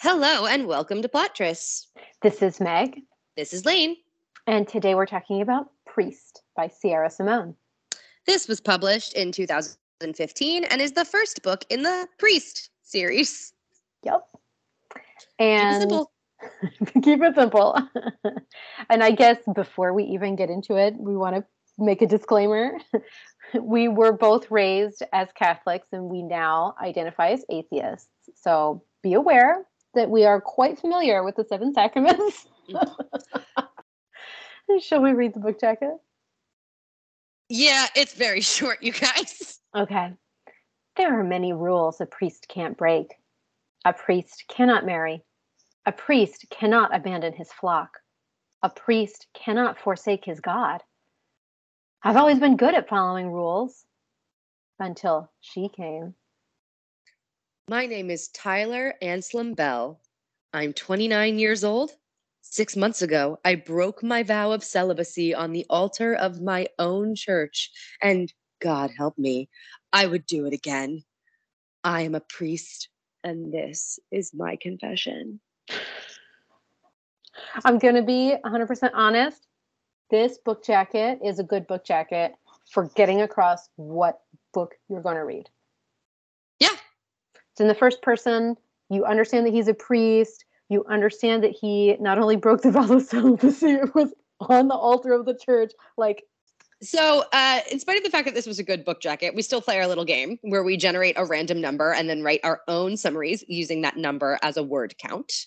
Hello and welcome to Plottress. This is Meg, This is Lane. and today we're talking about Priest by Sierra Simone. This was published in 2015 and is the first book in the Priest series. Yep. Keep it And simple. keep it simple. and I guess before we even get into it, we want to make a disclaimer. we were both raised as Catholics and we now identify as atheists. So be aware that we are quite familiar with the seven sacraments. Shall we read the book jacket? Yeah, it's very short, you guys. Okay. There are many rules a priest can't break. A priest cannot marry. A priest cannot abandon his flock. A priest cannot forsake his God. I've always been good at following rules until she came. My name is Tyler Anselm Bell. I'm 29 years old. Six months ago, I broke my vow of celibacy on the altar of my own church, and God help me, I would do it again. I am a priest, and this is my confession. I'm going to be 100% honest. This book jacket is a good book jacket for getting across what book you're going to read. It's in the first person. You understand that he's a priest. You understand that he not only broke the vow of celibacy, it was on the altar of the church. Like, So, uh, in spite of the fact that this was a good book jacket, we still play our little game where we generate a random number and then write our own summaries using that number as a word count.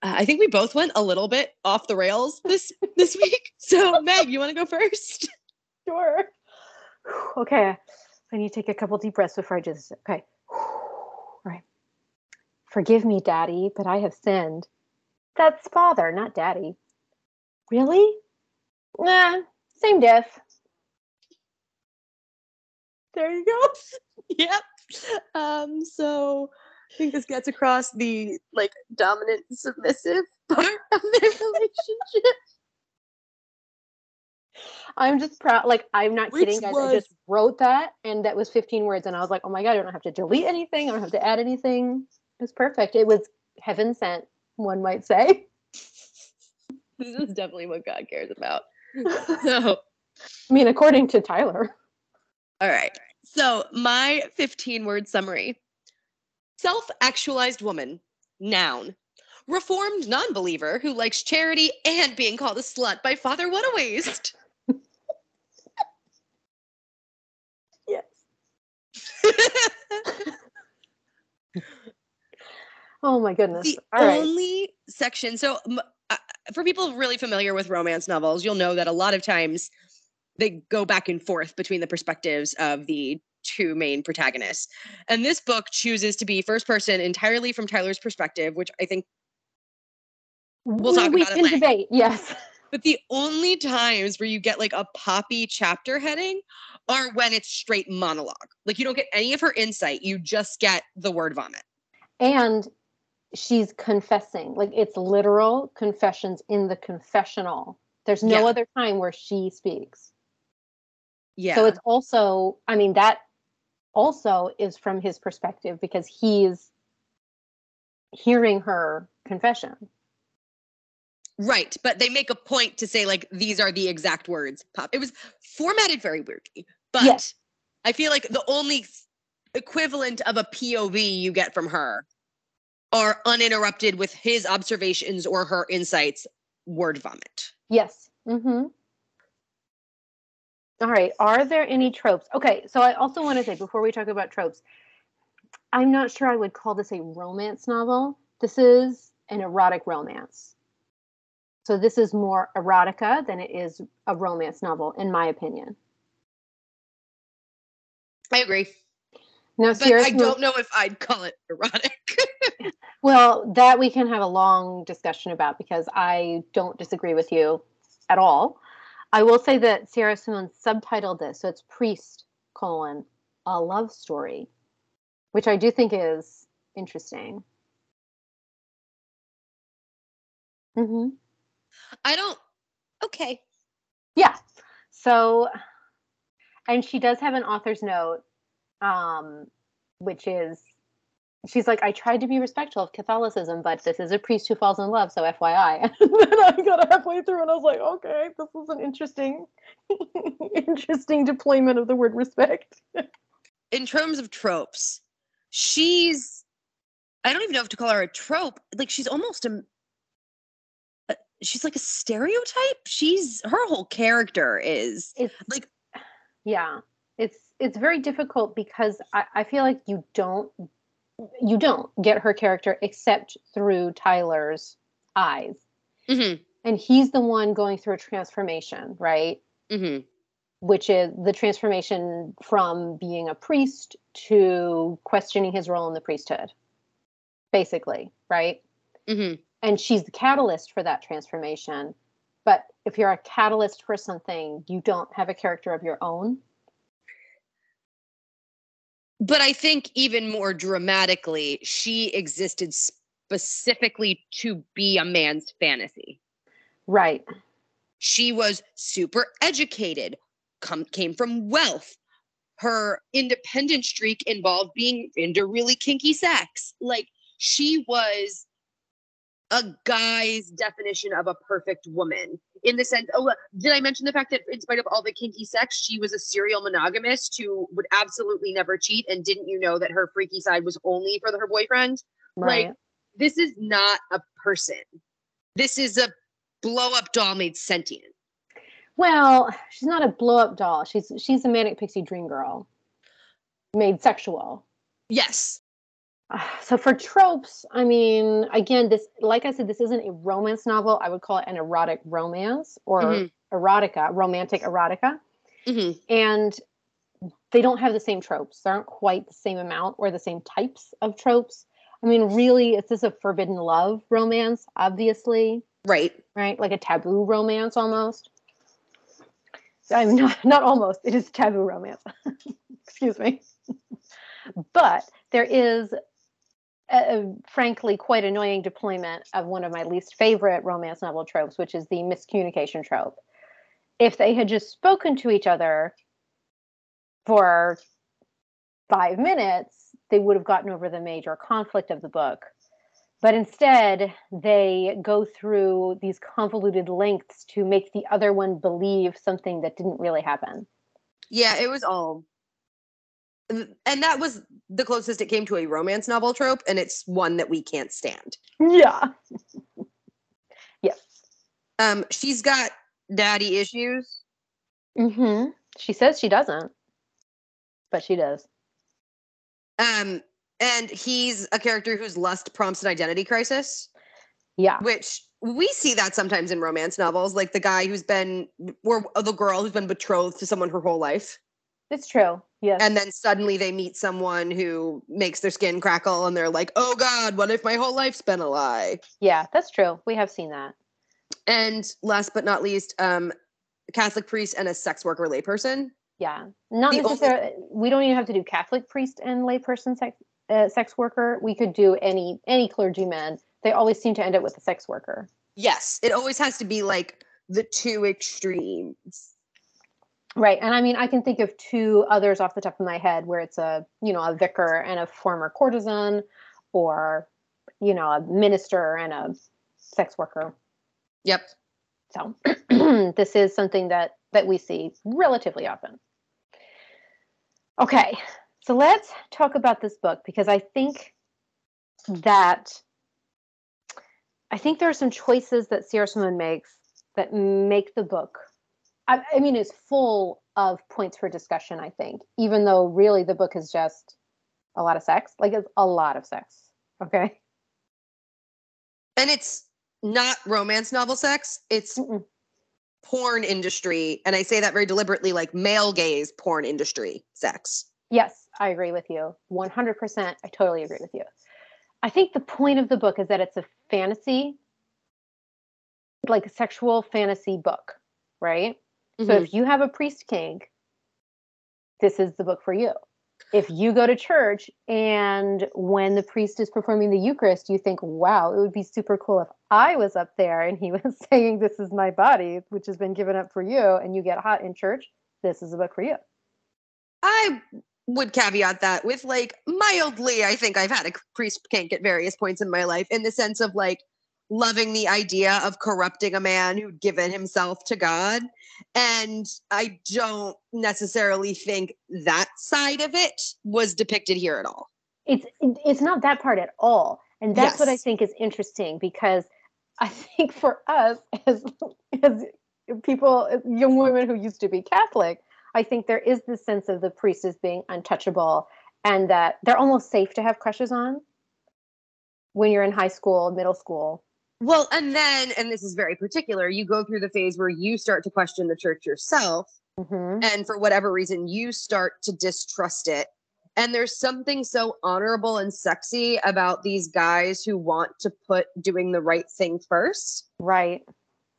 Uh, I think we both went a little bit off the rails this this week. So, Meg, you want to go first? sure. Okay. I need to take a couple deep breaths before I just, okay. Forgive me, Daddy, but I have sinned. That's father, not daddy. Really? Nah, same diff. There you go. yep. Um, so I think this gets across the like dominant submissive part of their relationship. I'm just proud. Like, I'm not Which kidding, guys. was- I just wrote that, and that was 15 words, and I was like, oh my God, I don't have to delete anything. I don't have to add anything. It was perfect. It was heaven sent, one might say. This is definitely what God cares about. So I mean, according to Tyler. All right. So, my 15 word summary self actualized woman, noun. Reformed non believer who likes charity and being called a slut by Father What a Waste. Yes. Oh my goodness. the All right. only section. So, uh, for people really familiar with romance novels, you'll know that a lot of times they go back and forth between the perspectives of the two main protagonists. And this book chooses to be first person entirely from Tyler's perspective, which I think we'll talk we about it can later. debate. Yes. But the only times where you get like a Poppy chapter heading are when it's straight monologue. Like you don't get any of her insight, you just get the word vomit. And she's confessing. Like it's literal confessions in the confessional. There's no Yeah. other time where she speaks. Yeah. So it's also, I mean, that also is from his perspective because he's hearing her confession. right. But they make a point to say like these are the exact words. Pop. It was formatted very weirdly. But Yes. I feel like the only equivalent of a POV you get from her are uninterrupted with his observations or her insights, word vomit. Yes. Mm-hmm. All right. Are there any tropes? Okay. So I also want to say before we talk about tropes, I'm not sure I would call this a romance novel. This is an erotic romance. So this is more erotica than it is a romance novel, in my opinion. I agree. Now, But I don't know if I'd call it erotic. Well, that we can have a long discussion about because I don't disagree with you at all. I will say that Sierra Simone subtitled this, so it's Priest colon a love story, which I do think is interesting. hmm I don't. Okay. Yeah. So, and she does have an author's note, um, which is she's like, I tried to be respectful of Catholicism, but this is a priest who falls in love, so FYI. And then I got halfway through and I was like, okay, this is an interesting, interesting deployment of the word respect. In terms of tropes, she's I don't even know if to call her a trope. Like she's almost a, a she's like a stereotype. She's her whole character is It's like yeah, it's it's very difficult because I, I feel like you don't you don't get her character except through Tyler's eyes. mhm, And he's the one going through a transformation, right? mhm. which is the transformation from being a priest to questioning his role in the priesthood, basically, right? hmm And she's the catalyst for that transformation. But if you're a catalyst for something, you don't have a character of your own. But I think even more dramatically, she existed specifically to be a man's fantasy. Right. She was super educated, come, came from wealth. Her independent streak involved being into really kinky sex. Like she was a guy's definition of a perfect woman in the sense oh did i mention the fact that in spite of all the kinky sex she was a serial monogamist who would absolutely never cheat and didn't you know that her freaky side was only for her boyfriend Right. Like, this is not a person this is a blow up doll made sentient well, she's not a blow up doll. She's she's a manic pixie dream girl made sexual. yes So for tropes, I mean, again, this like I said, this isn't a romance novel. I would call it an erotic romance or Mhm. erotica, romantic erotica. Mhm. And they don't have the same tropes. They aren't quite the same amount or the same types of tropes. I mean, really, is this a forbidden love romance? Obviously, right right? Like a taboo romance almost. I'm not not almost. It is taboo romance. Excuse me. but there is, a, a, frankly, quite annoying deployment of one of my least favorite romance novel tropes, which is the miscommunication trope. If they had just spoken to each other for five minutes, they would have gotten over the major conflict of the book. But instead, they go through these convoluted lengths to make the other one believe something that didn't really happen. yeah it was all and that was the closest it came to a romance novel trope and it's one that we can't stand Yeah. yes. um she's got daddy issues Mm-hmm. She says she doesn't, but she does. um and he's a character whose lust prompts an identity crisis Yeah. which we see that sometimes in romance novels like the guy who's been or the girl who's been betrothed to someone her whole life It's true. Yes. and then suddenly they meet someone who makes their skin crackle and they're like oh god what if my whole life's been a lie yeah, that's true. We have seen that. and last but not least um catholic priest and a sex worker layperson Yeah. Not The only- necessarily. We don't even have to do Catholic priest and layperson sex uh, sex worker. We could do any any clergyman. They always seem to end up with a sex worker. yes it always has to be like the two extremes Right. And I mean, I can think of two others off the top of my head where it's a, you know, a vicar and a former courtesan or, you know, a minister and a sex worker. yep So this is something that that we see relatively often. Okay. So let's talk about this book because I think that I think there are some choices that Sierra Simone makes that make the book I, I mean, it's full of points for discussion, I think, even though really the book is just a lot of sex. Like, it's a lot of sex. Okay. and it's not romance novel sex it's Mm-mm. porn industry and i say that very deliberately like male gaze porn industry sex Yes, I agree with you. 100%. I totally agree with you. I think the point of the book is that it's a fantasy, like a sexual fantasy book, right? So Mhm. if you have a priest kink, this is the book for you. If you go to church and when the priest is performing the Eucharist, you think, wow, it would be super cool if I was up there and he was saying, This is my body, which has been given up for you, and you get hot in church, this is a book for you. I would caveat that with like mildly, I think I've had a priest kink at various points in my life in the sense of like loving the idea of corrupting a man who'd given himself to God. And I don't necessarily think that side of it was depicted here at all. It's it's not that part at all. And that's yes. what I think is interesting because I think for us as as people young women who used to be Catholic, I think there is this sense of the priest as being untouchable and that they're almost safe to have crushes on when you're in high school, middle school. Well, and then, and this is very particular, you go through the phase where you start to question the church yourself. Mm-hmm. And for whatever reason, you start to distrust it. And there's something so honorable and sexy about these guys who want to put doing the right thing first. Right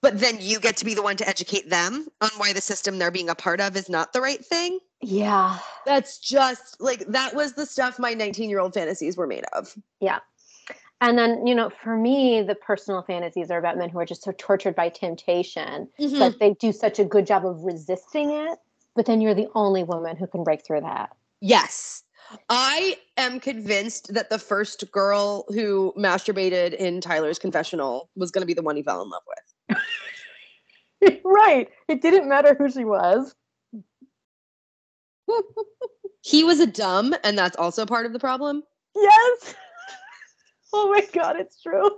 but then you get to be the one to educate them on why the system they're being a part of is not the right thing. Yeah. That's just like that was the stuff my 19 year old fantasies were made of. Yeah. And then, you know, for me, the personal fantasies are about men who are just so tortured by temptation mm-hmm. that they do such a good job of resisting it. But then you're the only woman who can break through that. Yes. I am convinced that the first girl who masturbated in Tyler's confessional was going to be the one he fell in love with. right. It didn't matter who she was. he was a dumb, and that's also part of the problem. Yes. oh my god, it's true.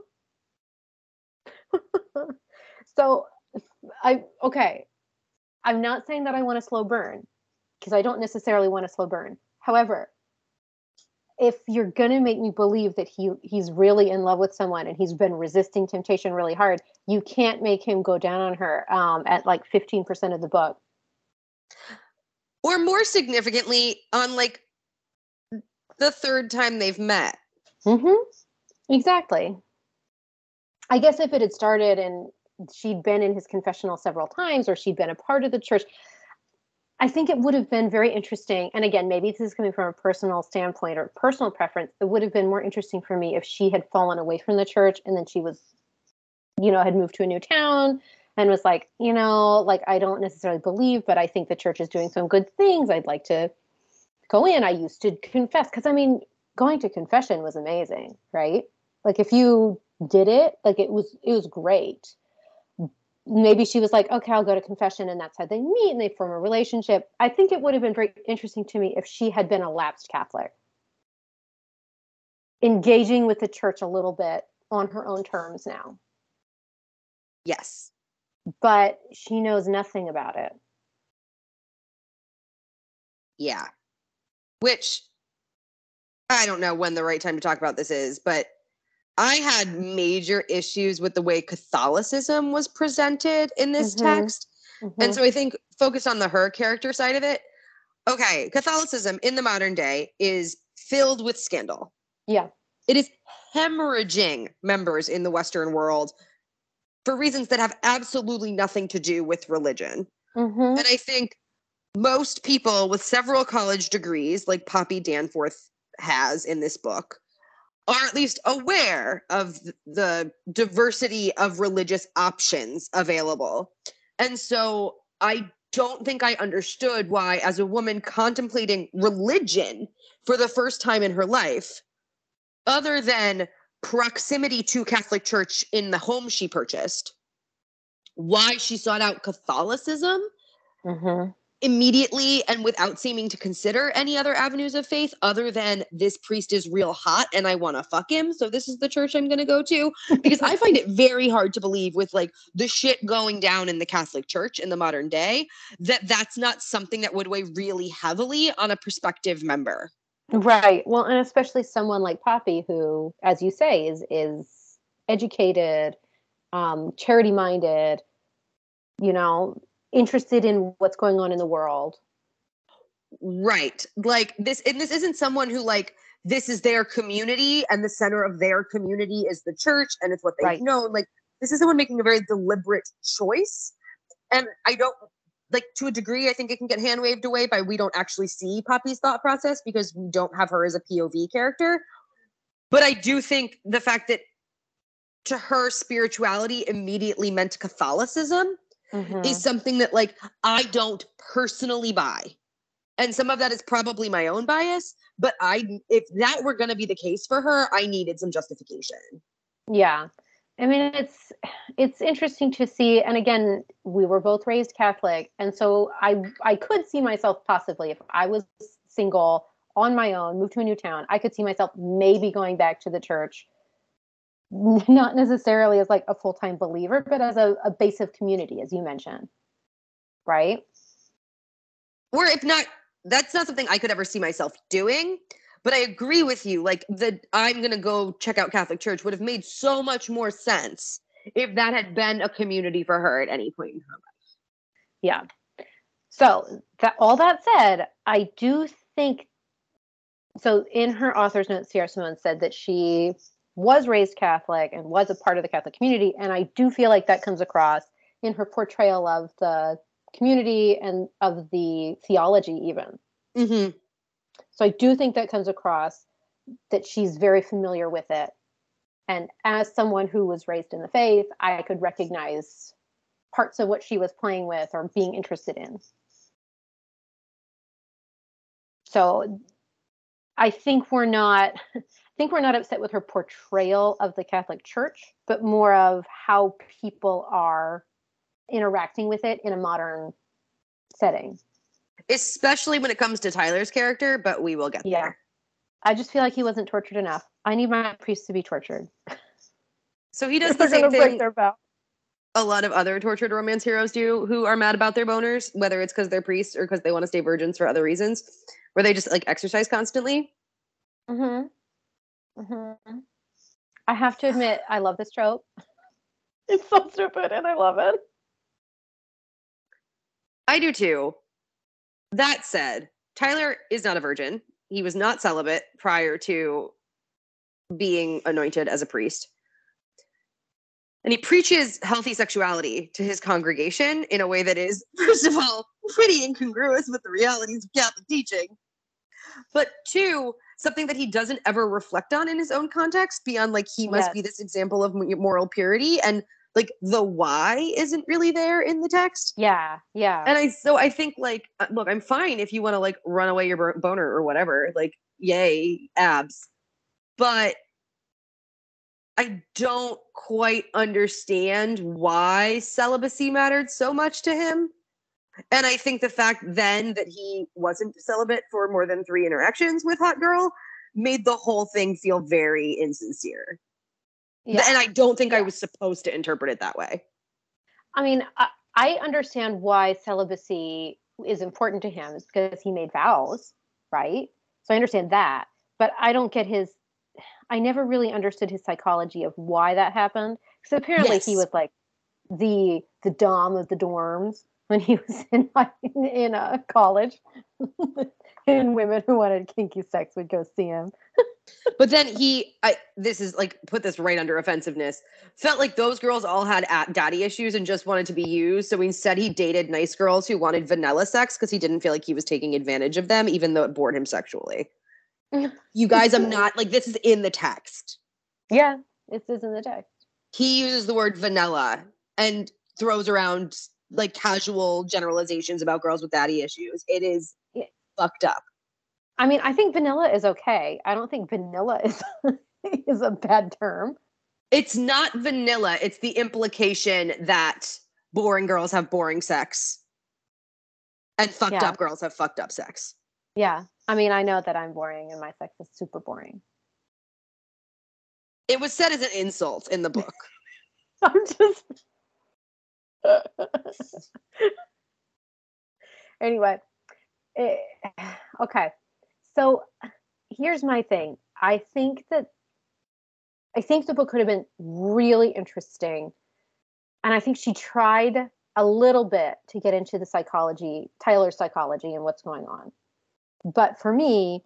so I okay. I'm not saying that I want a slow burn because I don't necessarily want a slow burn. However, if you're gonna make me believe that he he's really in love with someone and he's been resisting temptation really hard, you can't make him go down on her um, at like 15% of the book. Or more significantly, on like the third time they've met. Mm-hmm. Exactly. I guess if it had started and she'd been in his confessional several times or she'd been a part of the church, I think it would have been very interesting. And again, maybe this is coming from a personal standpoint or personal preference. It would have been more interesting for me if she had fallen away from the church and then she was, you know, had moved to a new town and was like, you know, like I don't necessarily believe, but I think the church is doing some good things. I'd like to go in. I used to confess because I mean, going to confession was amazing, right? Like if you did it, like it was it was great maybe she was like, okay, I'll go to confession, and that's how they meet and they form a relationship. I think it would have been very interesting to me if she had been a lapsed Catholic, engaging with the church a little bit on her own terms now. Yes. But she knows nothing about it. Yeah. Which I don't know when the right time to talk about this is, but I had major issues with the way Catholicism was presented in this mm-hmm. text. Mm-hmm. And so I think focused on the her character side of it. Okay, Catholicism in the modern day is filled with scandal. Yeah. It is hemorrhaging members in the Western world for reasons that have absolutely nothing to do with religion. Mm-hmm. And I think most people with several college degrees, like Poppy Danforth has in this book, are at least aware of the diversity of religious options available. And so I don't think I understood why, as a woman contemplating religion for the first time in her life, other than proximity to Catholic Church in the home she purchased, why she sought out Catholicism. Mm-hmm immediately and without seeming to consider any other avenues of faith other than this priest is real hot and I want to fuck him. So this is the church I'm going to go to because I find it very hard to believe with like the shit going down in the Catholic Church in the modern day that that's not something that would weigh really heavily on a prospective member. Right. Well, and especially someone like Poppy who as you say is is educated, um charity minded, you know, interested in what's going on in the world. Right. Like this and this isn't someone who like this is their community and the center of their community is the church and it's what they've right. known. Like this is someone making a very deliberate choice. And I don't like to a degree, I think it can get hand waved away by we don't actually see Poppy's thought process because we don't have her as a POV character. But I do think the fact that to her spirituality immediately meant Catholicism mm-hmm. is something that like I don't personally buy. And some of that is probably my own bias, but I if that were going to be the case for her, I needed some justification. Yeah. I mean it's it's interesting to see and again we were both raised Catholic and so I I could see myself possibly if I was single on my own moved to a new town I could see myself maybe going back to the church not necessarily as like a full-time believer but as a, a base of community as you mentioned right or if not that's not something I could ever see myself doing but I agree with you. Like the I'm gonna go check out Catholic Church would have made so much more sense if that had been a community for her at any point in her life. Yeah. So that all that said, I do think so in her author's note, Sierra Simone said that she was raised Catholic and was a part of the Catholic community. And I do feel like that comes across in her portrayal of the community and of the theology even. Mm-hmm. So I do think that comes across that she's very familiar with it. And as someone who was raised in the faith, I could recognize parts of what she was playing with or being interested in. So I think we're not think we're not upset with her portrayal of the Catholic Church, but more of how people are interacting with it in a modern setting especially when it comes to Tyler's character, but we will get yeah. there. I just feel like he wasn't tortured enough. I need my priest to be tortured. So he does the same thing a lot of other tortured romance heroes do who are mad about their boners, whether it's because they're priests or because they want to stay virgins for other reasons, where they just like exercise constantly. Mm-hmm. Mm-hmm. I have to admit, I love this trope. It's so stupid and I love it. I do too. That said, Tyler is not a virgin. He was not celibate prior to being anointed as a priest. And he preaches healthy sexuality to his congregation in a way that is, first of all, pretty incongruous with the realities of Catholic teaching. But two, something that he doesn't ever reflect on in his own context beyond like he must yes. be this example of moral purity and like the why isn't really there in the text. Yeah, yeah. And I so I think like uh, look, I'm fine if you want to like run away your boner or whatever. Like yay, abs. But I don't quite understand why celibacy mattered so much to him. And I think the fact then that he wasn't celibate for more than three interactions with Hot Girl made the whole thing feel very insincere. Yeah. And I don't think yeah. I was supposed to interpret it that way. I mean, I, I understand why celibacy is important to him. It's because he made vows, right? So I understand that. But I don't get his I never really understood his psychology of why that happened. Because apparently yes. he was like the the dom of the dorms when he was in in a college, and women who wanted kinky sex would go see him but then he I this is like put this right under offensiveness. Felt like those girls all had daddy issues and just wanted to be used. So instead he dated nice girls who wanted vanilla sex because he didn't feel like he was taking advantage of them, even though it bored him sexually. you guys, I'm not like this is in the text. Yeah, this is in the text. He uses the word vanilla and throws around like casual generalizations about girls with daddy issues. It is yeah. fucked up. I mean, I think vanilla is okay. I don't think vanilla is is a bad term. It's not vanilla. It's the implication that boring girls have boring sex and fucked yeah. up girls have fucked up sex. Yeah. I mean, I know that I'm boring and my sex is super boring. It was said as an insult in the book. I'm just anyway, it, eh, okay. So here's my thing. I think that I think the book could have been really interesting. And I think she tried a little bit to get into the psychology, Tyler's psychology and what's going on. But for me,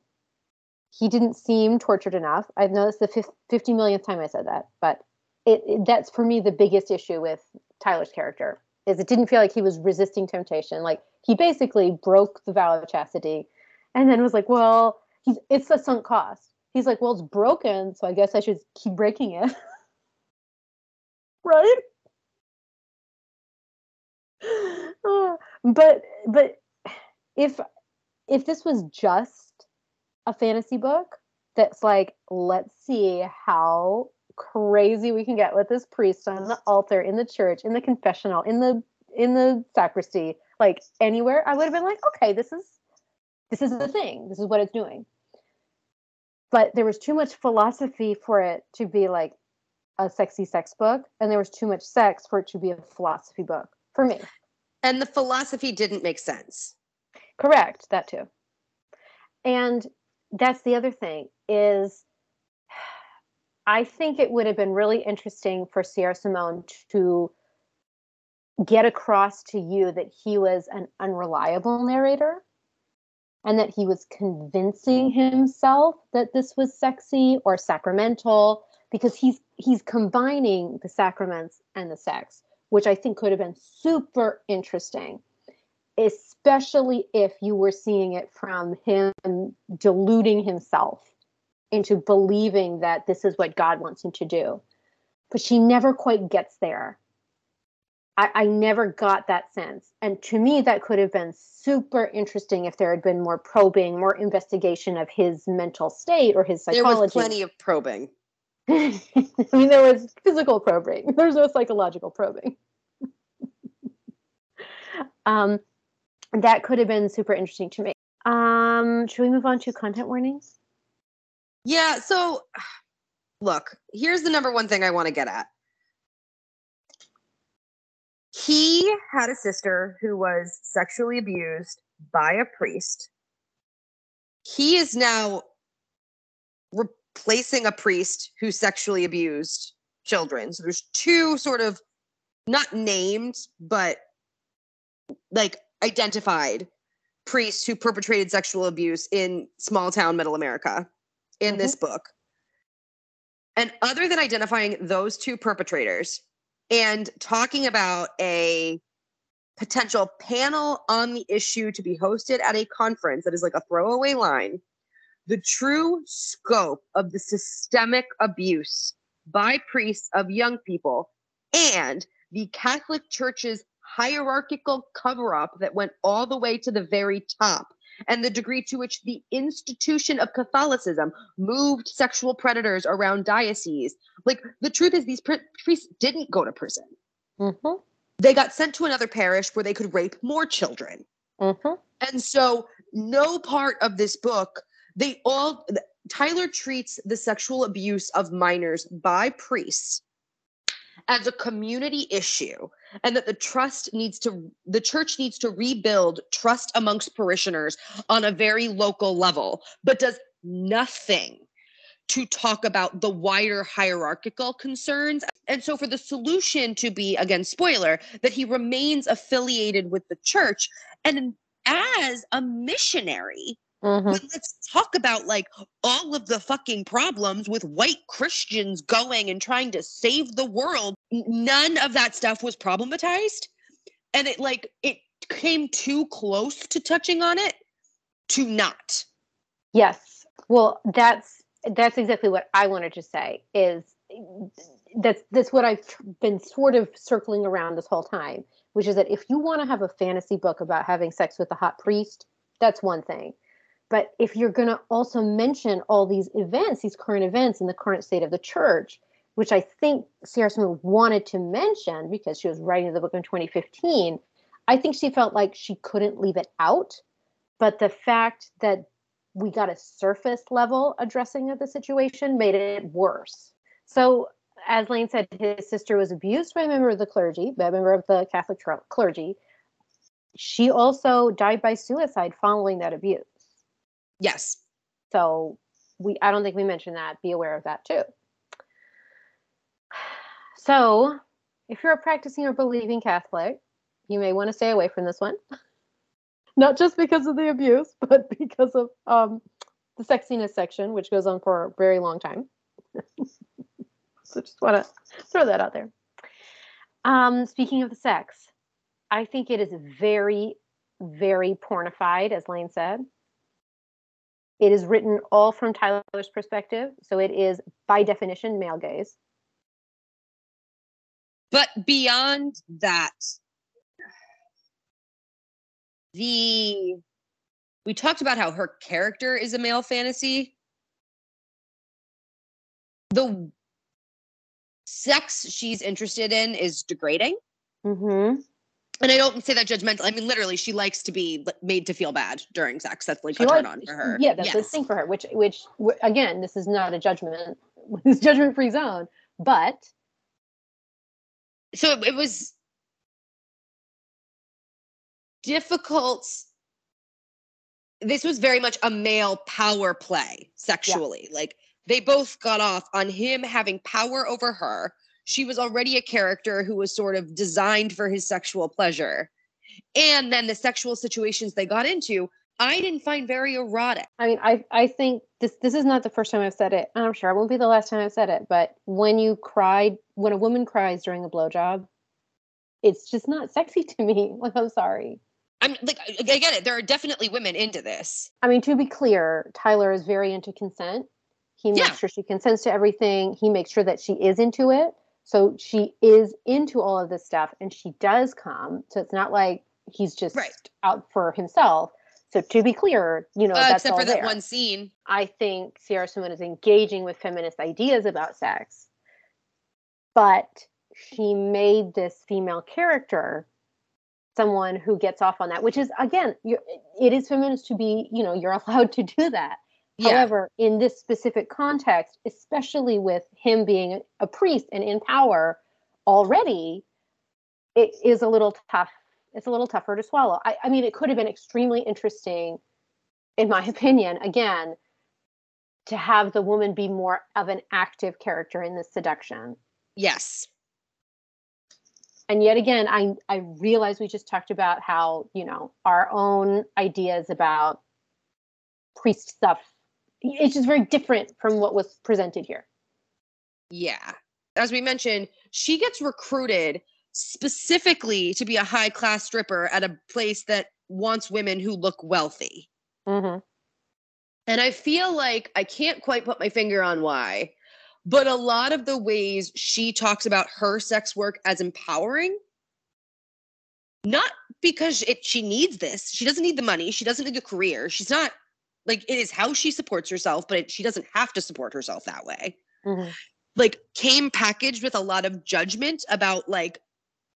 he didn't seem tortured enough. I've noticed the 50 millionth time I said that, but it, it, that's for me the biggest issue with Tyler's character is it didn't feel like he was resisting temptation. Like he basically broke the vow of chastity and then was like, well, he's, it's a sunk cost. He's like, well, it's broken, so I guess I should keep breaking it. right? but but if if this was just a fantasy book that's like, let's see how crazy we can get with this priest on the altar in the church, in the confessional, in the in the sacristy, like anywhere, I would have been like, okay, this is this is the thing. This is what it's doing. But there was too much philosophy for it to be like a sexy sex book, and there was too much sex for it to be a philosophy book for me. And the philosophy didn't make sense. Correct, that too. And that's the other thing is I think it would have been really interesting for Sierra Simone to get across to you that he was an unreliable narrator and that he was convincing himself that this was sexy or sacramental because he's he's combining the sacraments and the sex which i think could have been super interesting especially if you were seeing it from him deluding himself into believing that this is what god wants him to do but she never quite gets there I, I, never got that sense. And to me, that could have been super interesting if there had been more probing, more investigation of his mental state or his psychology. There was plenty of probing. I mean, there was physical probing. There's no psychological probing. um, that could have been super interesting to me. Um, should we move on to content warnings? Yeah. So, look, here's the number one thing I want to get at he had a sister who was sexually abused by a priest. He is now replacing a priest who sexually abused children. So there's two sort of not named, but like identified priests who perpetrated sexual abuse in small town middle America in mm-hmm. this book. And other than identifying those two perpetrators, and talking about a potential panel on the issue to be hosted at a conference that is like a throwaway line the true scope of the systemic abuse by priests of young people and the Catholic Church's hierarchical cover up that went all the way to the very top and the degree to which the institution of Catholicism moved sexual predators around dioceses. Like the truth is, these priests didn't go to prison. Mm-hmm. They got sent to another parish where they could rape more children. Mm-hmm. And so, no part of this book, they all, Tyler treats the sexual abuse of minors by priests as a community issue and that the trust needs to the church needs to rebuild trust amongst parishioners on a very local level but does nothing to talk about the wider hierarchical concerns. And so for the solution to be again spoiler that he remains affiliated with the church and as a missionary Mm-hmm. But let's talk about like all of the fucking problems with white Christians going and trying to save the world. None of that stuff was problematized. And it like it came too close to touching on it to not. Yes. Well, that's that's exactly what I wanted to say is that's that's what I've been sort of circling around this whole time, which is that if you want to have a fantasy book about having sex with a hot priest, that's one thing but if you're going to also mention all these events, these current events in the current state of the church, which I think Sierra Simone wanted to mention because she was writing the book in 2015, I think she felt like she couldn't leave it out. But the fact that we got a surface level addressing of the situation made it worse. So, as Lane said, his sister was abused by a member of the clergy, by a member of the Catholic clergy. She also died by suicide following that abuse. Yes. So we I don't think we mentioned that. Be aware of that too. So, if you're a practicing or believing Catholic, you may want to stay away from this one. Not just because of the abuse, but because of um, the sexiness section, which goes on for a very long time. so just want to throw that out there. Um, speaking of the sex, I think it is very, very pornified, as Lane said. It is written all from Tyler's perspective, so it is by definition male gaze. But beyond that, the we talked about how her character is a male fantasy. The sex she's interested in is degrading. Mm-hmm. And I don't say that judgmental. I mean, literally, she likes to be made to feel bad during sex. That's like She a turn on for her. Yeah, that's the Yes. thing for her. Which, which, again, this is not a judgment, this judgment free zone. But So it, it was difficult. This was very much a male power play sexually. Like they both got off on him having power over her. She was already a character who was sort of designed for his sexual pleasure. And then the sexual situations they got into, I didn't find very erotic. I mean, I I think this this is not the first time I've said it. and I'm sure it won't be the last time I've said it. But when you cried, when a woman cries during a blowjob, it's just not sexy to me. Like, I'm sorry. I'm like, I I get it. There are definitely women into this. I mean, to be clear, Tyler is very into consent. He makes Yeah. sure she consents to everything. He makes sure that she is into it. So she is into all of this stuff and she does come. So it's not like he's just Right. out for himself. So to be clear, you know, Uh, that's except all for that there. one scene. I think Sierra Simone is engaging with feminist ideas about sex, but she made this female character someone who gets off on that, which is again, it is feminist to be, you know, you're allowed to do that. Yeah. However, in this specific context, especially with him being a priest and in power already, it is a little tough. It's a little tougher to swallow. I, I mean, it could have been extremely interesting, in my opinion, again, to have the woman be more of an active character in this seduction. yes. And yet again, I I realize we just talked about how, you know, our own ideas about priest stuff. It's just very different from what was presented here. Yeah. As we mentioned, she gets recruited specifically to be a high class stripper at a place that wants women who look wealthy. Mm-hmm. And I feel like I can't quite put my finger on why, but a lot of the ways she talks about her sex work as empowering, not because it she needs this. She doesn't need the money. She doesn't need the career. She's not like it is how she supports herself, but it, she doesn't have to support herself that way. Mm-hmm. like came packaged with a lot of judgment about like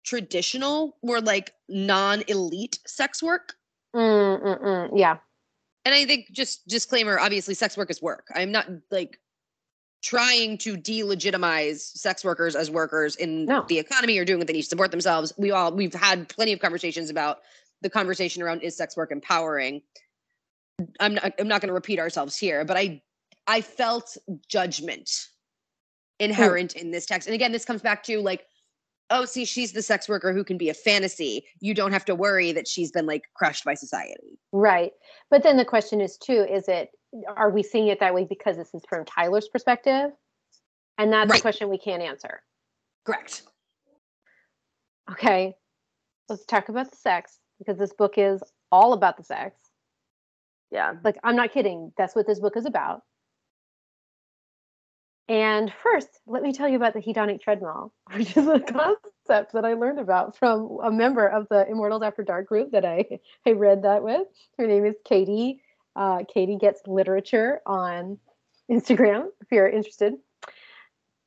traditional or like non-elite sex work Mm-mm-mm. Yeah. and i think just disclaimer obviously sex work is work i'm not like trying to delegitimize sex workers as workers in No. the economy or doing what they need to support themselves we all we've had plenty of conversations about the conversation around is sex work empowering i'm not i'm not going to repeat ourselves here but i i felt judgment inherent in this text and again this comes back to like oh see she's the sex worker who can be a fantasy you don't have to worry that she's been like crushed by society Right. But then the question is too, is it are we seeing it that way because this is from Tyler's perspective? And that's Right. a question we can't answer. correct Okay. Let's talk about the sex because this book is all about the sex. Yeah Like, I'm not kidding. That's what this book is about. And first, let me tell you about the hedonic treadmill, which is a concept that I learned about from a member of the Immortals After Dark group that I, I read that with. Her name is Katie. Uh, Katie gets literature on Instagram if you're interested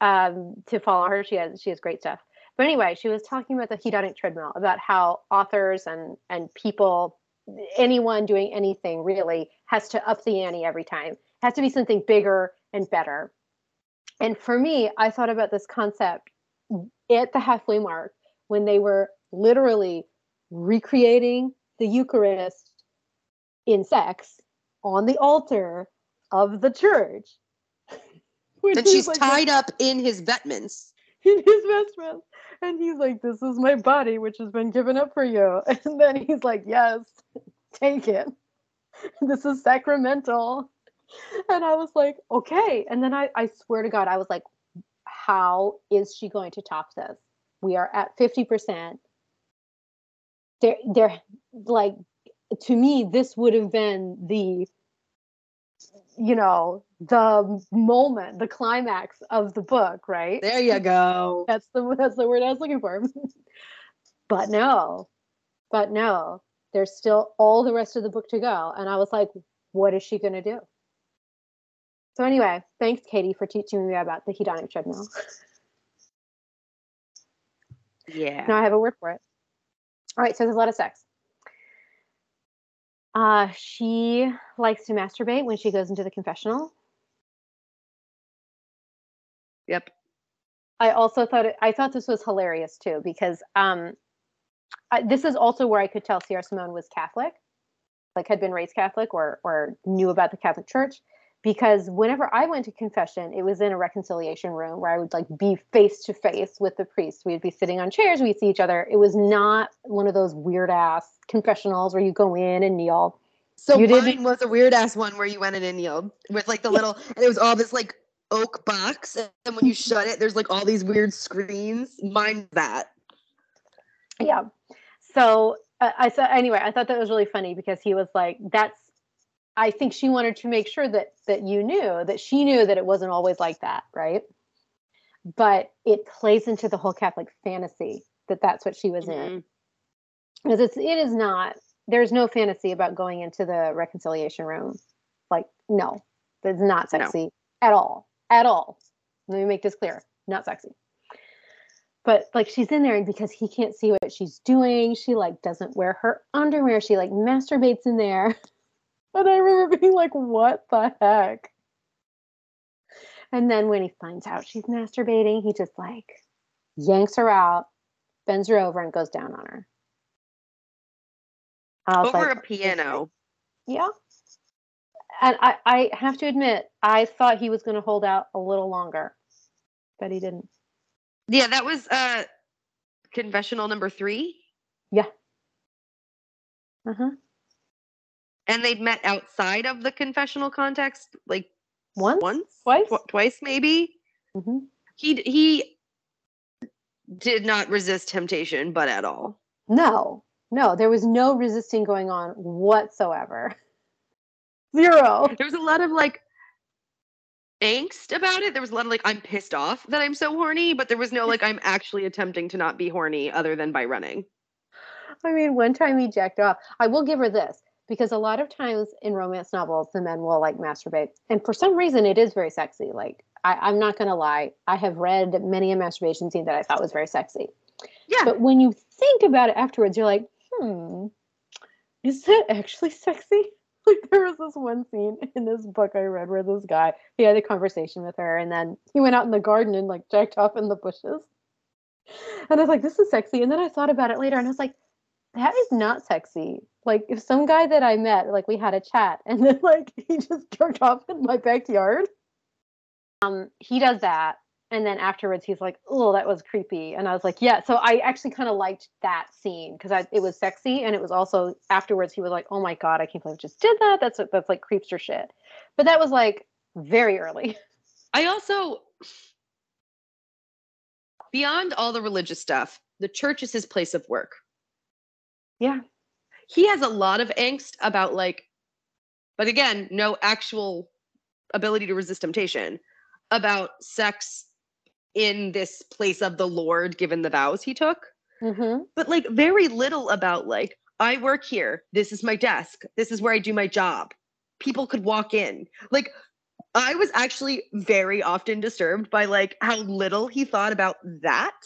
um, to follow her. She has she has great stuff. But anyway, she was talking about the hedonic treadmill, about how authors and and people, anyone doing anything really, has to up the ante every time. It has to be something bigger and better. And for me, I thought about this concept at the halfway mark when they were literally recreating the Eucharist in sex on the altar of the church. He's she's like, tied up in his vestments in his best friend. And he's like, This is my body, which has been given up for you. And then he's like, Yes, take it. This is sacramental. And I was like, Okay. And then I, I swear to God, I was like, How is she going to top this? We are at 50%. They're, they're like, to me, this would have been the you know the moment the climax of the book right there you go that's the that's the word I was looking for. but no, but no. there's still all the rest of the book to go. And I was like, what is she going to do? So, anyway, thanks, Katie, for teaching me about the hedonic treadmill. Yeah. now I have a word for it. All right, so there's a lot of sex. Uh, she likes to masturbate when she goes into the confessional. Yep. I also thought it, I thought this was hilarious too because um, I, this is also where I could tell Sierra Simone was Catholic, like had been raised Catholic or or knew about the Catholic Church, because whenever I went to confession, it was in a reconciliation room where I would like be face to face with the priest. We'd be sitting on chairs, we'd see each other. It was not one of those weird ass confessionals where you go in and kneel. So You mine didn't- was a weird ass one where you went in and kneeled with like the little, and it was all this like oak box, and when you shut it, there's like all these weird screens. Mine that. Yeah. So uh, I said anyway. I thought that was really funny because he was like, "That's." I think she wanted to make sure that that you knew that she knew that it wasn't always like that, right? But it plays into the whole Catholic fantasy that that's what she was in Mhm. because it's it is not. There's no fantasy about going into the reconciliation room. Like no, it's not No. sexy at all, at all. Let me make this clear: not sexy but like she's in there and because he can't see what she's doing she like doesn't wear her underwear she like masturbates in there and i remember being like what the heck and then when he finds out she's masturbating he just like yanks her out bends her over and goes down on her Over like, a piano. yeah and I, I have to admit i thought he was going to hold out a little longer but he didn't Yeah, that was uh confessional number three. Yeah. uh-huh And they'd met outside of the confessional context, like once once, Twice? Tw- twice maybe. hmm He he did not resist temptation, but at all. No, no, there was no resisting going on whatsoever. Zero. There was a lot of like angst about it. There was a lot of like I'm pissed off that I'm so horny, but there was no like I'm actually attempting to not be horny other than by running. I mean, one time he jacked off. I will give her this because a lot of times in romance novels, the men will like masturbate. And for some reason, it is very sexy. Like, I, I'm not going to lie. I have read many a masturbation scene that I thought was very sexy. Yeah. But when you think about it afterwards, you're like, hmm, is that actually sexy? Like there was this one scene in this book I read where this guy he had a conversation with her and then he went out in the garden and like jacked off in the bushes. And I was like, this is sexy. And then I thought about it later and I was like, that is not sexy. Like if some guy that I met, like we had a chat and then like he just jerked off in my backyard. Um, he does that. And then afterwards he's like, oh, that was creepy. And I was like, yeah. So I actually kind of liked that scene because it was sexy. And it was also afterwards he was like, oh my God, I can't believe I just did that. That's that's like creepster shit. But that was like very early. I also beyond all the religious stuff, the church is his place of work. Yeah. He has a lot of angst about like but again, no actual ability to resist temptation about sex in this place of the Lord given the vows he took. Mm-hmm. but like very little about like I work here. This is my desk. This is where I do my job. People could walk in. Like I was actually very often disturbed by like how little he thought about that.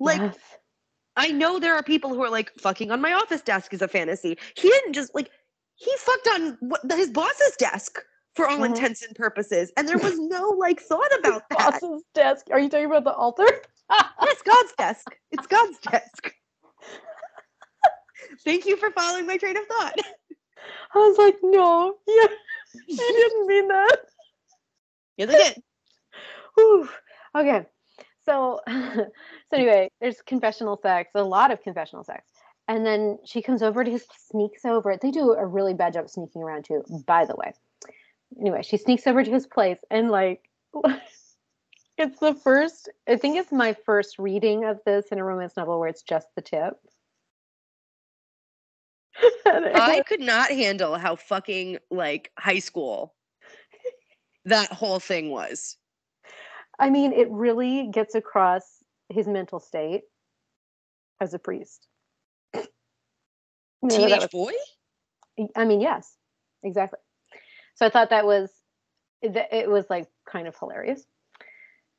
Like Yes. I know there are people who are like fucking on my office desk is a fantasy. He didn't just like he fucked on what, his boss's desk for all Mhm. intents and purposes, and there was no like thought about that. boss's desk. Are you talking about the altar? Yes, God's desk. It's God's desk. Thank you for following my train of thought. I was like, no, yeah, he didn't mean that. Yes, I did. Okay, so so anyway, there's confessional sex, a lot of confessional sex, and then she comes over to his, sneaks over. They do a really bad job sneaking around too, by the way. Anyway, she sneaks over to his place and like. It's the first, I think it's my first reading of this in a romance novel where it's just the tip. I could not handle how fucking like high school that whole thing was. I mean, it really gets across his mental state as a priest. You know, Teenage was- boy? I mean, yes, exactly. So I thought that was it, it was like kind of hilarious.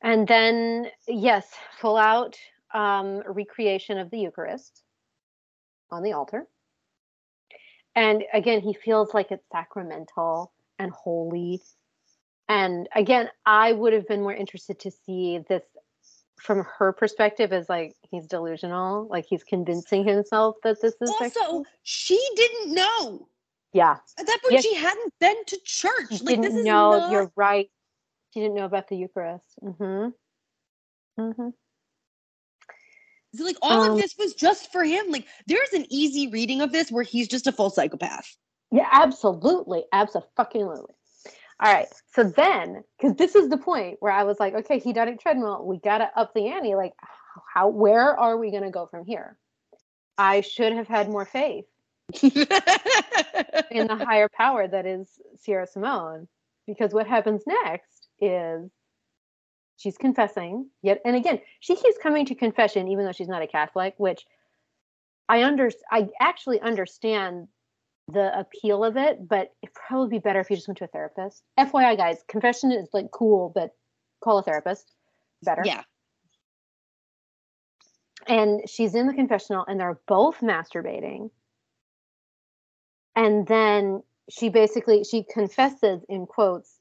And then yes, full out um, recreation of the Eucharist on the altar. And again, he feels like it's sacramental and holy. And again, I would have been more interested to see this from her perspective is like he's delusional, like he's convincing himself that this is Also, sexual. she didn't know. yeah. At that point, Yes. she hadn't been to church. She Like, this didn't is know. not You're right. She didn't know about the Eucharist. Mm-hmm. Mm-hmm. So, like all Um, of this was just for him. Like there's an easy reading of this where he's just a full psychopath. Yeah, absolutely, absolutely. All right. So then, because this is the point where I was like, okay, hedonic treadmill. We gotta up the ante. Like, how? Where are we gonna go from here? I should have had more faith in the higher power that is Sierra Simone, because what happens next is she's confessing yet and again she keeps coming to confession even though she's not a catholic which i under i actually understand the appeal of it but it'd probably be better if you just went to a therapist. Fyi guys confession is like cool but call a therapist. Better. Yeah. and she's in the confessional and they're both masturbating. And then she basically she confesses in quotes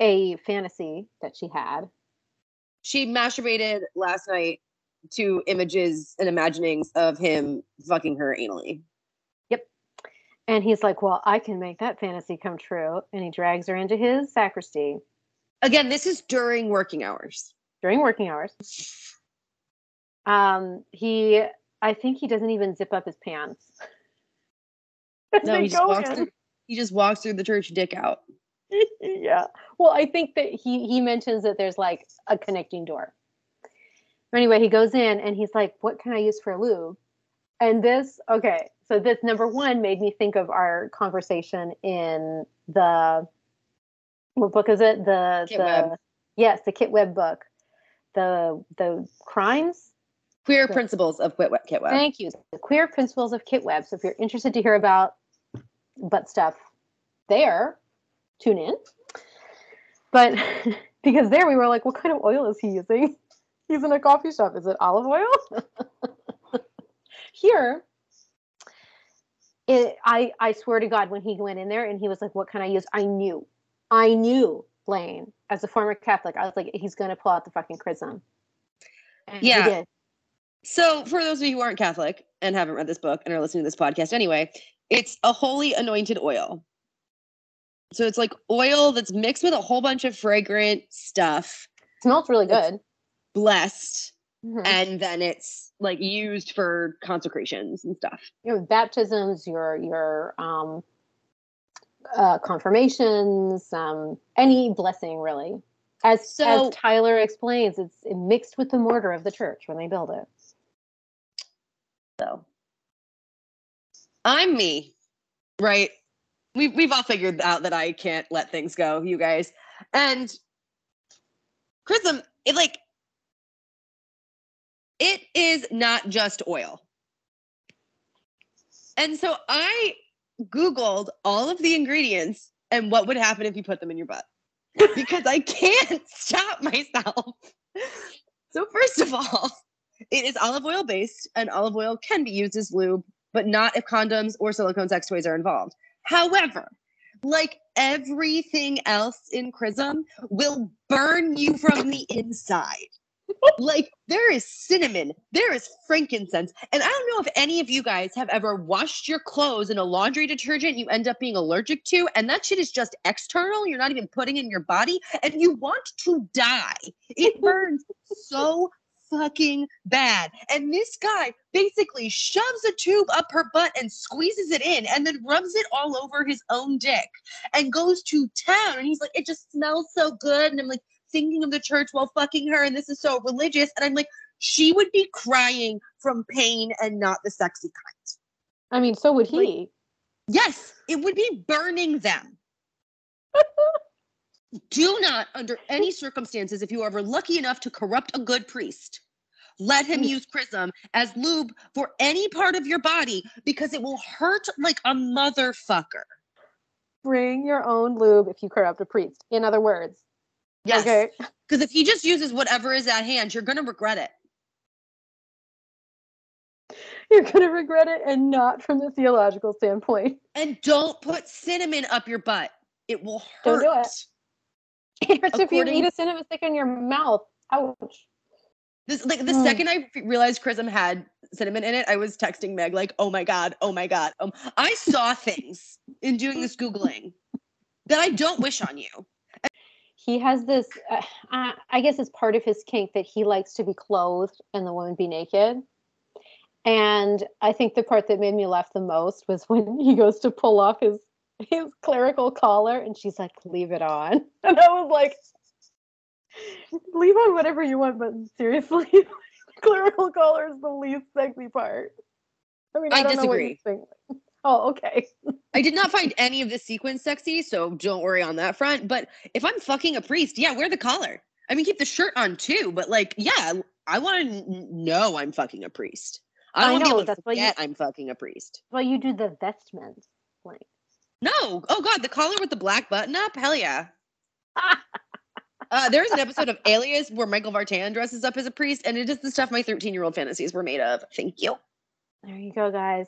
a fantasy that she had. She masturbated last night to images and imaginings of him fucking her anally. And he's like well i can make that fantasy come true and he drags her into his sacristy Again, this is during working hours. during working hours um he i think he doesn't even zip up his pants No, he just walks in. through, he just walks through the church dick out. yeah. Well, I think that he he mentions that there's like a connecting door. Anyway, he goes in and he's like, "What can I use for a lube?" And this, okay, so this number one made me think of our conversation in the what book is it? The Kit the Webb. yes, the Kit Webb book, the the crimes. Queer Yeah. principles of Kit Webb. Thank you. The queer principles of Kit Webb. So if you're interested to hear about butt stuff there, tune in. But because there we were like, what kind of oil is he using? He's in a coffee shop. Is it olive oil? Here, it, I I swear to God, when he went in there and he was like, "What can I use?" I knew, I knew, Lane, as a former Catholic, I was like, he's going to pull out the fucking chrism. And Yeah. So, for those of you who aren't Catholic and haven't read this book and are listening to this podcast anyway, it's a holy anointed oil. So, it's like oil that's mixed with a whole bunch of fragrant stuff, smells really It's- good. blessed, Mhm. and then it's like used for consecrations and stuff. your baptisms, your your um, uh, confirmations, um, any blessing really. As So- as Tyler explains, it's mixed with the mortar of the church when they build it. So, I'm me, right? We've, we've all figured out that I can't let things go, you guys. And Chrism, it like, it is not just oil. And so I Googled all of the ingredients and what would happen if you put them in your butt because I can't stop myself. So, first of all, it is olive oil based, and olive oil can be used as lube, but not if condoms or silicone sex toys are involved. However, like everything else in Chrism, will burn you from the inside. Like there is cinnamon, there is frankincense, and I don't know if any of you guys have ever washed your clothes in a laundry detergent you end up being allergic to, and that shit is just external. You're not even putting in your body, and you want to die. It burns so fucking bad. And this guy basically shoves a tube up her butt and squeezes it in and then rubs it all over his own dick and goes to town. And he's like, it just smells so good. And I'm like thinking of the church while fucking her. And this is so religious. And I'm like, she would be crying from pain and not the sexy kind. I mean, so would Like- he. Yes, it would be burning them. Do not, under any circumstances, if you are ever lucky enough to corrupt a good priest, let him use Chrism as lube for any part of your body because it will hurt like a motherfucker. Bring your own lube if you corrupt a priest. In other words. Yes. Okay. Because if he just uses whatever is at hand, you're gonna regret it. You're going to regret it and not from the theological standpoint. And don't put cinnamon up your butt. It will hurt. Don't do it. It hurts if you eat a cinnamon stick in your mouth. Ouch. This like the Mm. second I realized Chrism had cinnamon in it, I was texting Meg like, "Oh my god, oh my god." Um, I saw things in doing this googling that I don't wish on you. He has this, uh, I I guess it's part of his kink that he likes to be clothed and the woman be naked. And I think the part that made me laugh the most was when he goes to pull off his his clerical collar and she's like, leave it on. And I was like, leave on whatever you want, but seriously, clerical collar is the least sexy part. I mean, I, I don't know what you disagree. Oh, okay. I did not find any of this sequence sexy, so don't worry on that front. But if I'm fucking a priest, yeah, wear the collar. I mean, keep the shirt on too. But like, yeah, I want to know I'm fucking a priest. I I don't be know, that's why you- I'm fucking a priest. Well, you do the vestments. Like, No. Oh God, the collar with the black button up. Hell yeah. Uh, there's an episode of Alias where Michael Vartan dresses up as a priest, and it is the stuff my 13 year old fantasies were made of. Thank you. there you go, guys.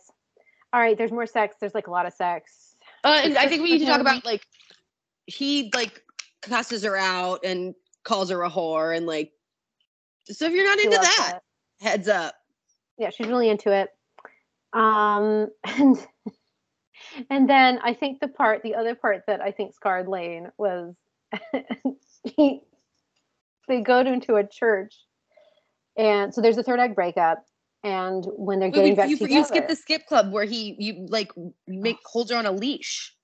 All right, there's more sex. There's like a lot of sex. Uh, and I think we need to talk about like he like cusses her out and calls her a whore, and like so if you're not She into loves that, it. heads up. Yeah, she's really into it. Um, and and then I think the part, the other part that I think scarred Lane was he, they go to, into a church, and so there's a third act breakup, and when they're getting wait, back you, together, you skip the skip club where he you like make holds her on a leash.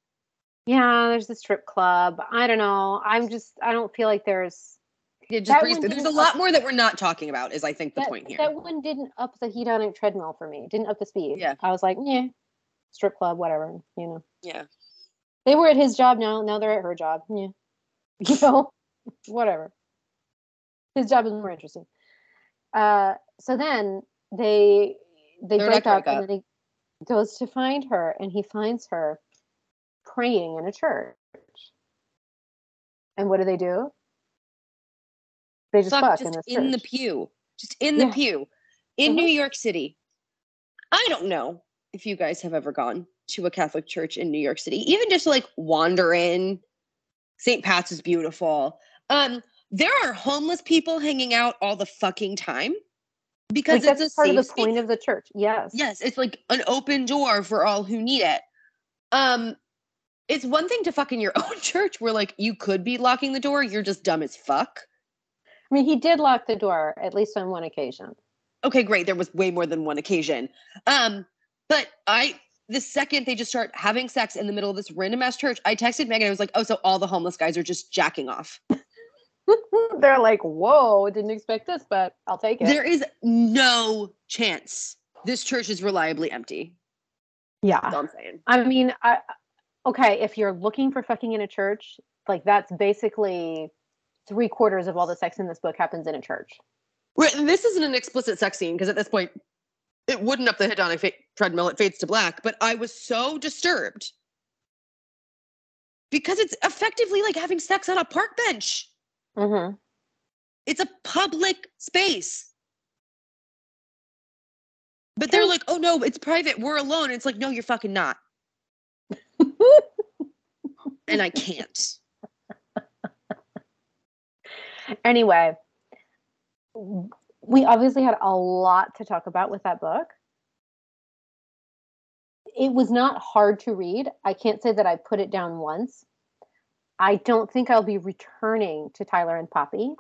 yeah, there's the strip club. I don't know. I'm just I don't feel like there's Yeah, just breeze. There's a lot more that we're not talking about. Is I think the that, point here. that one didn't up the heat on a treadmill for me. Didn't up the speed. Yeah. I was like, yeah, strip club, whatever. You know, yeah. they were at his job now. Now they're at her job. Yeah, you know, whatever. His job is more interesting. Uh, so then they they break act up, and then he goes to find her, and he finds her praying in a church. And what do they do? They just Fuck, fuck, just in in the pew. Just in the Yeah. pew. In. New York City. I don't know if you guys have ever gone to a Catholic church in New York City, even just like wander in. St. Pat's is beautiful. Um, there are homeless people hanging out all the fucking time because like it's that's a part of the space. point of the church. Yes. Yes, it's like an open door for all who need it. Um, it's one thing to fuck in your own church where like you could be locking the door, you're just dumb as fuck. I mean, he did lock the door at least on one occasion. okay, great. There was way more than one occasion. Um, but I the second they just start having sex in the middle of this random ass church, I texted Megan. I was like, oh, so all the homeless guys are just jacking off. They're like, "Whoa, didn't expect this, but I'll take it." There is no chance this church is reliably empty. yeah. That's all I'm saying. I mean, I okay, if you're looking for fucking in a church, like that's basically three quarters of all the sex in this book happens in a church. Right, and this isn't an explicit sex scene because at this point, it wouldn't up the hedonic fa- treadmill. It fades to black. But I was so disturbed because it's effectively like having sex on a park bench. Mm-hmm. It's a public space. But they're like, oh no, it's private. We're alone. It's like, no, you're fucking not. And I can't. anyway, we obviously had a lot to talk about with that book. It was not hard to read. I can't say that I put it down once. I don't think I'll be returning to Tyler and Poppy.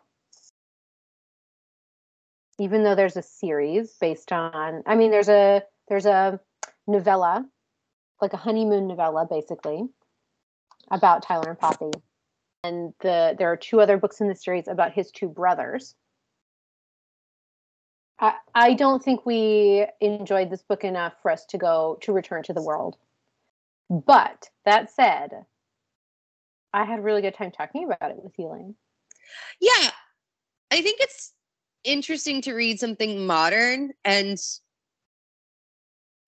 Even though there's a series based on I mean there's a there's a novella, like a honeymoon novella basically, about Tyler and Poppy and the there are two other books in the series about his two brothers. I, I don't think we enjoyed this book enough for us to go to return to the world. But that said, I had a really good time talking about it with Elaine. Yeah. I think it's interesting to read something modern and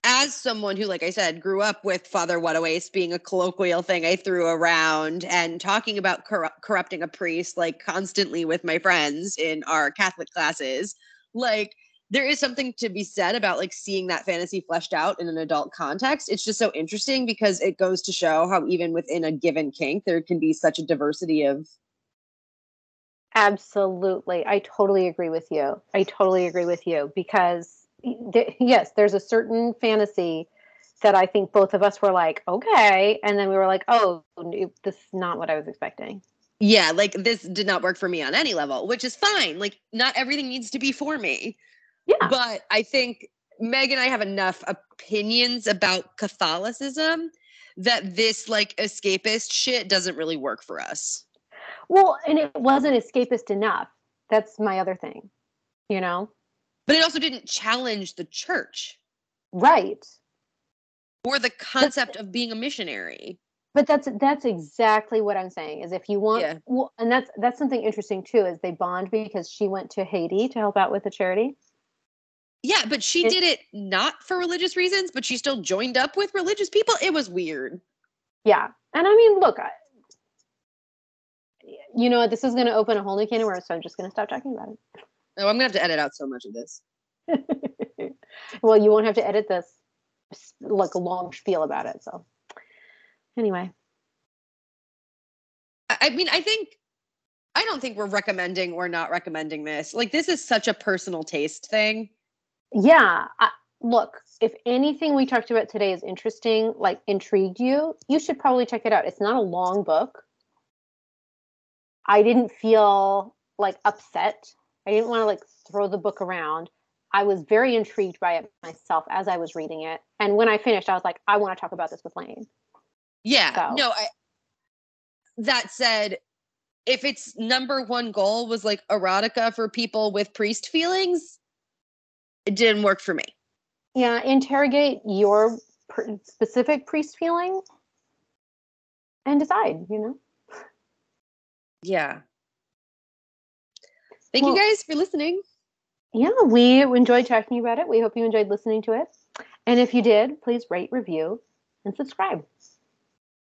as someone who, like I said, grew up with Father Whatawaste being a colloquial thing I threw around and talking about cor- corrupting a priest like constantly with my friends in our Catholic classes, like there is something to be said about like seeing that fantasy fleshed out in an adult context. It's just so interesting because it goes to show how even within a given kink, there can be such a diversity of. Absolutely. I totally agree with you. I totally agree with you because, th- yes, there's a certain fantasy that I think both of us were like, okay. And then we were like, oh, this is not what I was expecting. Yeah, like this did not work for me on any level, which is fine. Like, not everything needs to be for me. Yeah. But I think Meg and I have enough opinions about Catholicism that this like escapist shit doesn't really work for us. Well, and it wasn't escapist enough. That's my other thing, you know? But it also didn't challenge the church. Right. Or the concept but, of being a missionary. But that's that's exactly what I'm saying. Is if you want, yeah. well, and that's that's something interesting too. Is they bond because she went to Haiti to help out with the charity. Yeah, but she it, did it not for religious reasons, but she still joined up with religious people. It was weird. Yeah. And I mean, look, I, you know what? This is going to open a whole new can of worms, so I'm just going to stop talking about it. Oh, I'm going to have to edit out so much of this. well, you won't have to edit this like a long spiel about it. So, anyway. I mean, I think I don't think we're recommending or not recommending this. Like, this is such a personal taste thing yeah I, look if anything we talked about today is interesting like intrigued you you should probably check it out. It's not a long book. I didn't feel like upset. I didn't want to like throw the book around. I was very intrigued by it myself as i was reading it and when i finished i was like i want to talk about this with lane. Yeah so. no I, that said if its number one goal was like erotica for people with priest feelings it didn't work for me. Yeah, interrogate your pr- specific priest feeling and decide, you know? Yeah. Thank well, you guys for listening. Yeah, we enjoyed talking about it. We hope you enjoyed listening to it. And if you did, please rate, review, and subscribe.